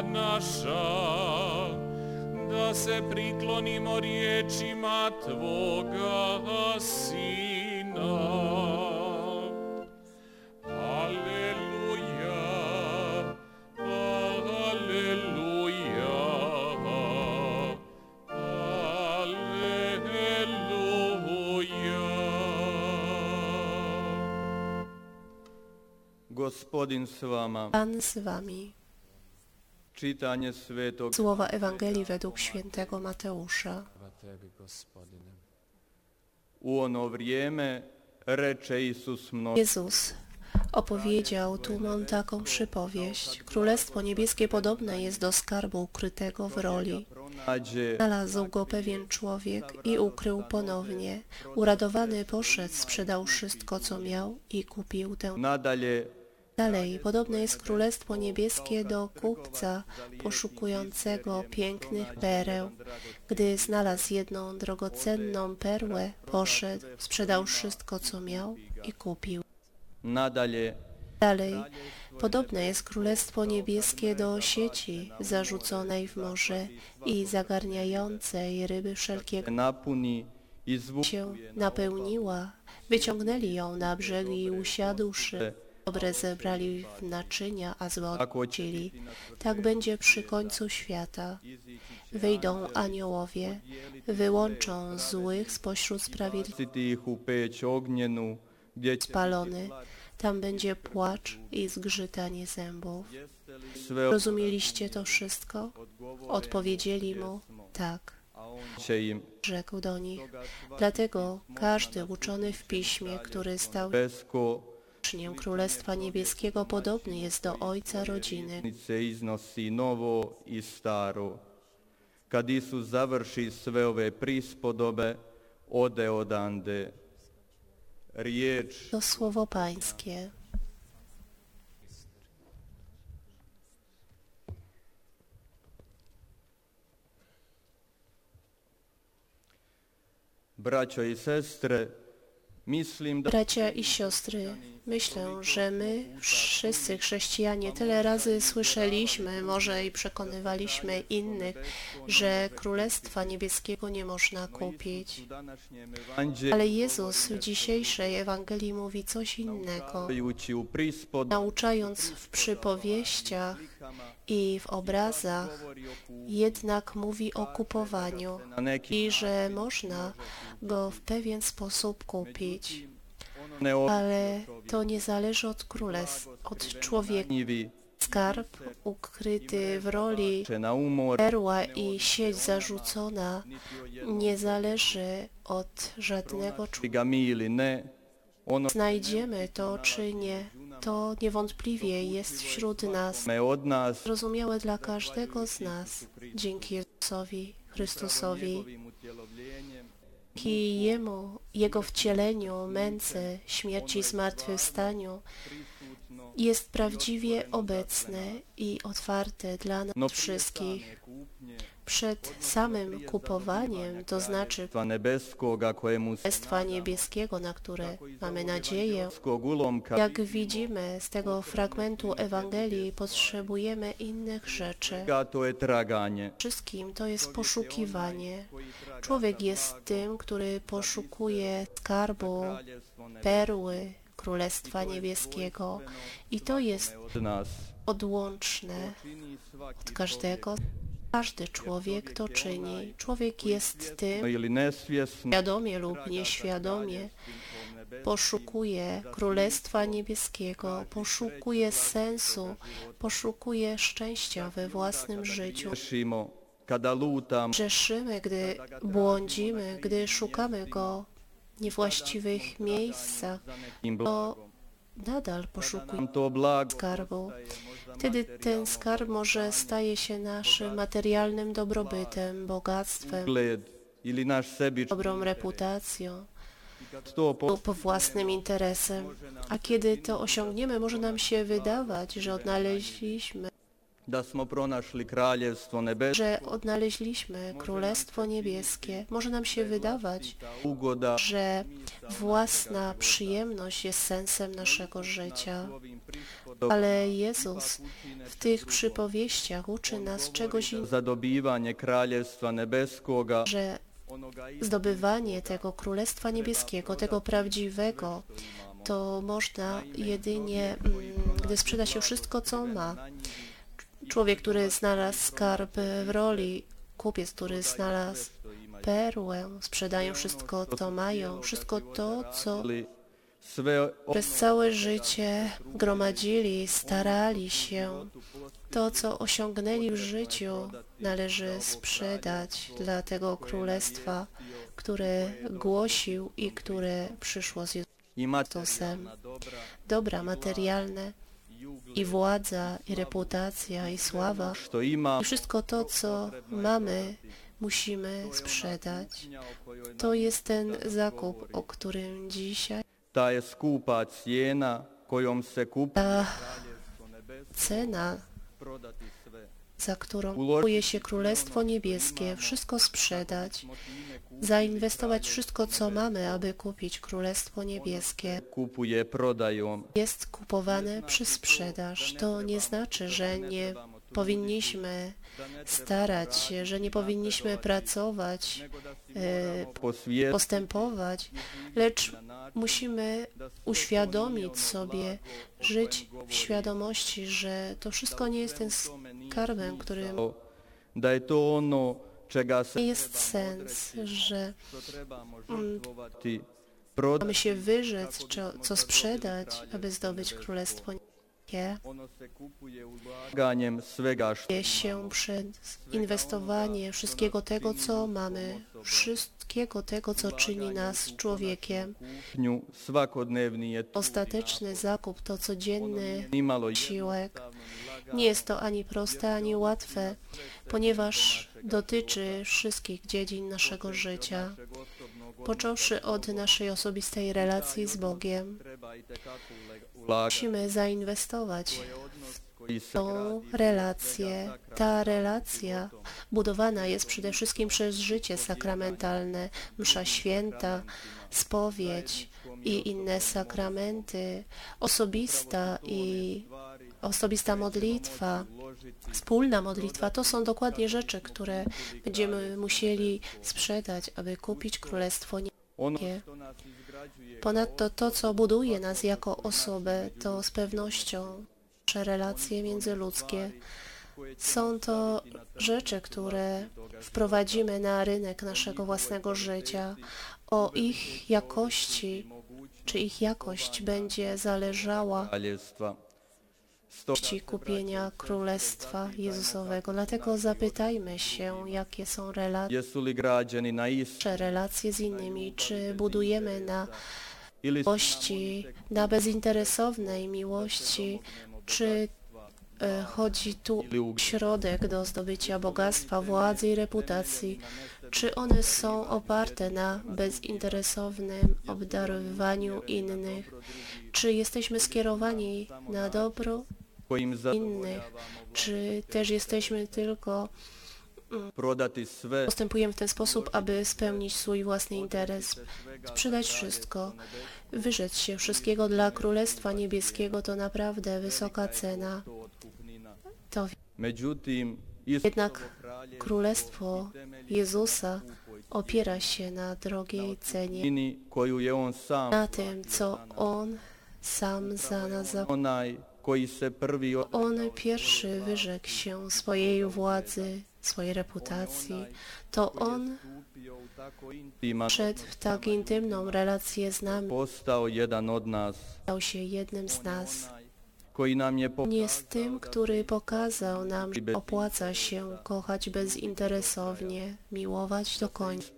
Srca naša, da se priklonimo riječima Tvoga Sina. Aleluja, aleluja, aleluja. Gospodin s vama. Pan z wami. Słowa Ewangelii według świętego Mateusza. Jezus opowiedział tłumom taką przypowieść. Królestwo niebieskie podobne jest do skarbu ukrytego w roli. Znalazł go pewien człowiek i ukrył ponownie. Uradowany poszedł, sprzedał wszystko, co miał i kupił tę. Dalej, podobne jest Królestwo Niebieskie do kupca poszukującego pięknych pereł. Gdy znalazł jedną drogocenną perłę, poszedł, sprzedał wszystko, co miał i kupił. nadalje Dalej, podobne jest Królestwo Niebieskie do sieci zarzuconej w morze i zagarniającej ryby wszelkiego napuni się napełniła. Wyciągnęli ją na brzeg i usiadłszy, dobre zebrali w naczynia, a złe odrzucili. Tak będzie przy końcu świata. Wyjdą aniołowie, wyłączą złych spośród sprawiedliwych spalony. Tam będzie płacz i zgrzytanie zębów. Rozumieliście to wszystko? Odpowiedzieli mu, tak. Rzekł do nich. Dlatego każdy uczony w piśmie, który stał uczniem Królestwa Niebieskiego, podobny jest do ojca rodziny. iznosi novo i staro. Kad Isus završi sve ove prispodobe, ode odande. Riječ To słowo pańskie. Braćo i sestre, Bracia i siostry, myślę, że my, wszyscy chrześcijanie, tyle razy słyszeliśmy, może i przekonywaliśmy innych, że Królestwa Niebieskiego nie można kupić. Ale Jezus w dzisiejszej Ewangelii mówi coś innego. Nauczając w przypowieściach i w obrazach, jednak mówi o kupowaniu i że można go w pewien sposób kupić. Ale to nie zależy od królestw, od człowieka. Skarb ukryty w roli perła i sieć zarzucona nie zależy od żadnego człowieka. Znajdziemy to czy nie, to niewątpliwie jest wśród nas, zrozumiałe dla każdego z nas, dzięki Jezusowi Chrystusowi, dzięki Jemu, Jego wcieleniu, męce, śmierci i zmartwychwstaniu, jest prawdziwie obecne i otwarte dla nas wszystkich. Przed samym kupowaniem, to znaczy Królestwa Niebieskiego, na które mamy nadzieję, jak widzimy z tego fragmentu Ewangelii, potrzebujemy innych rzeczy. Wszystkim to jest poszukiwanie. Człowiek jest tym, który poszukuje skarbu, perły Królestwa Niebieskiego. i to jest odłączne od każdego. Każdy człowiek to czyni. Człowiek jest tym, świadomie lub nieświadomie, poszukuje Królestwa Niebieskiego, poszukuje sensu, poszukuje szczęścia we własnym życiu. Grzeszymy, gdy błądzimy, gdy szukamy Go w niewłaściwych miejscach, to nadal blago skarbu. Wtedy ten skarb może staje się naszym materialnym dobrobytem, bogactwem, dobrą reputacją lub własnym interesem. A kiedy to osiągniemy, może nam się wydawać, że odnaleźliśmy, że odnaleźliśmy Królestwo Niebieskie. Może nam się wydawać, że własna przyjemność jest sensem naszego życia. Ale Jezus w tych przypowieściach uczy nas czegoś innego, że zdobywanie tego Królestwa Niebieskiego, tego prawdziwego, to można jedynie, mm, gdy sprzeda się wszystko, co ma. Człowiek, który znalazł skarb w roli, kupiec, który znalazł perłę, sprzedają wszystko, co mają, wszystko to, co przez całe życie gromadzili, starali się. To, co osiągnęli w życiu, należy sprzedać dla tego królestwa, które głosił i które przyszło z Jezusem. Dobra materialne i władza, i reputacja, i sława. I wszystko to, co mamy, musimy sprzedać. To jest ten zakup, o którym dzisiaj ta je skupa cijena kojom se kupuje ta cena. Za którą kupuje się Królestwo Niebieskie, wszystko sprzedać, zainwestować wszystko, co mamy, aby kupić Królestwo Niebieskie. Kupuje prodajom. Jest kupowane przez sprzedaż. To nie znaczy, że nie powinniśmy starać się, że nie powinniśmy pracować, e, postępować, lecz musimy uświadomić sobie, żyć w świadomości, że to wszystko nie jest ten skarbem, który da je to ono čega se nie jest sens, że. Prodati mamy się wyrzec, co, co sprzedać, aby zdobyć Królestwo Se kupuje się przez inwestowanie wszystkiego tego, co mamy, wszystkiego tego, co czyni nas człowiekiem. Ostateczny zakup. to codzienny wysiłek. Nie jest to ani proste, ani łatwe, ponieważ dotyczy wszystkich dziedzin naszego życia, począwszy od naszej osobistej relacji z Bogiem. Musimy zainwestować se tą relację. Ta relacja budowana jest przede wszystkim przez życie sakramentalne, msza święta, spowiedź i inne sakramenty, osobista i osobista modlitwa, wspólna modlitwa, to są dokładnie rzeczy, które będziemy musieli sprzedać, aby kupić Królestwo Niebieskie. Ponadto to, co buduje nas jako osobę, to z pewnością nasze relacje międzyludzkie. Są to rzeczy, które wprowadzimy na rynek naszego własnego życia. O ich jakości, czy ich jakość będzie zależała kupienia Królestwa Jezusowego. Dlatego zapytajmy się, jakie są relacje, nasze relacje z innymi, czy budujemy na miłości, na bezinteresownej miłości, czy e, chodzi tu o środek do zdobycia bogactwa, władzy i reputacji, czy one są oparte na bezinteresownym obdarowywaniu innych, czy jesteśmy skierowani na dobro innych, czy też jesteśmy tylko postępujemy w ten sposób, aby spełnić swój własny interes, sprzedać wszystko, wyrzec się wszystkiego dla Królestwa Niebieskiego, to naprawdę wysoka cena. to jednak Królestwo Jezusa opiera się na drogiej cenie, na tym, co On sam za nas zapłacił. On pierwszy wyrzekł się swojej władzy, swojej reputacji. To On wszedł w tak intymną relację z nami, stał się jednym z nas. jest pokazał tym, który pokazał nam, że opłaca się kochać bezinteresownie, miłować do końca.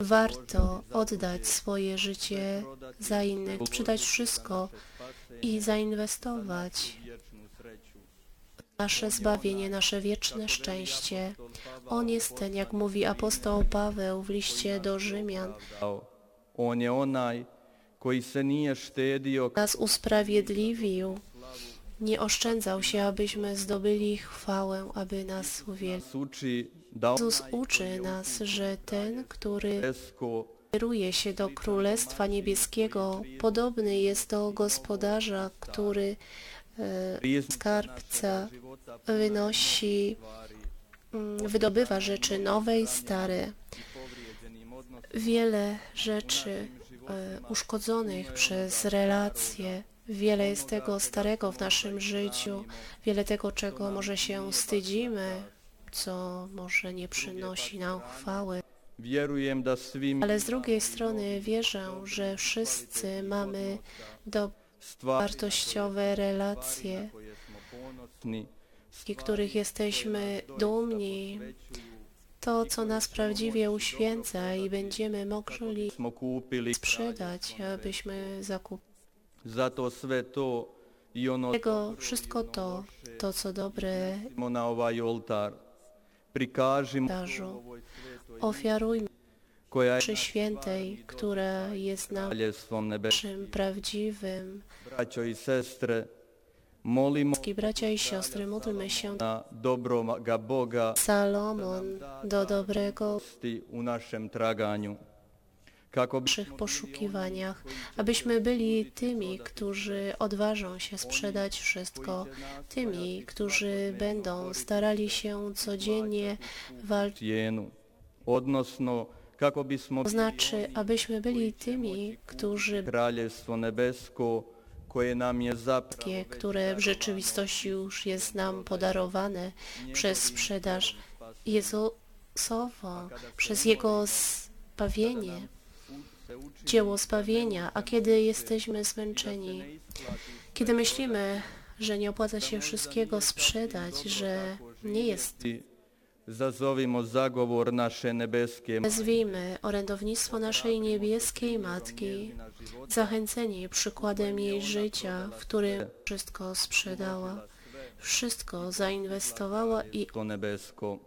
Warto oddać swoje życie za innych, sprzedać wszystko i zainwestować nasze zbawienie, nasze wieczne szczęście. On jest ten, jak mówi apostoł Paweł w liście do Rzymian. On je onaj koji se nije štedio nas usprawiedliwił, nie oszczędzał się, abyśmy zdobyli chwałę, aby nas uwielbił. Jezus uczy nas, że ten, który kieruje się do Królestwa Niebieskiego, podobny jest do gospodarza, który e, skarbca wynosi, mm, wydobywa rzeczy nowe i stare. Wiele rzeczy e, uszkodzonych przez relacje, wiele jest tego starego w naszym życiu, wiele tego, czego może się wstydzimy, co może nie przynosi nam chwały. Ale z drugiej strony wierzę, że wszyscy mamy wartościowe relacje, z których jesteśmy dumni, to, co nas prawdziwie uświęca i będziemy mogli sprzedać, abyśmy zakupili tego, wszystko to, to co dobre na darzu. Ofiarujmy przy świętej, która jest nebe. naszym prawdziwym. I bracia i siostry, módlmy się na dobroga Boga Salomon do dobrego u. Kako bi naszych poszukiwaniach, abyśmy byli tymi, którzy odważą się sprzedać wszystko, tymi, którzy będą starali się codziennie walczyć, odnosno kako bismo to znaczy, abyśmy byli tymi, którzy kraljevstvo nebesko koje nam je zapravo które w rzeczywistości już jest nam podarowane przez sprzedaż Jezusowo, przez Jego zbawienie, dzieło zbawienia, a kiedy jesteśmy zmęczeni, kiedy myślimy, że nie opłaca się wszystkiego sprzedać, że nie jest, zazovimo zagovor wezwijmy orędownictwo naszej niebieskiej Matki, zachęceni przykładem jej życia, w którym wszystko sprzedała, wszystko zainwestowała i to nebesko.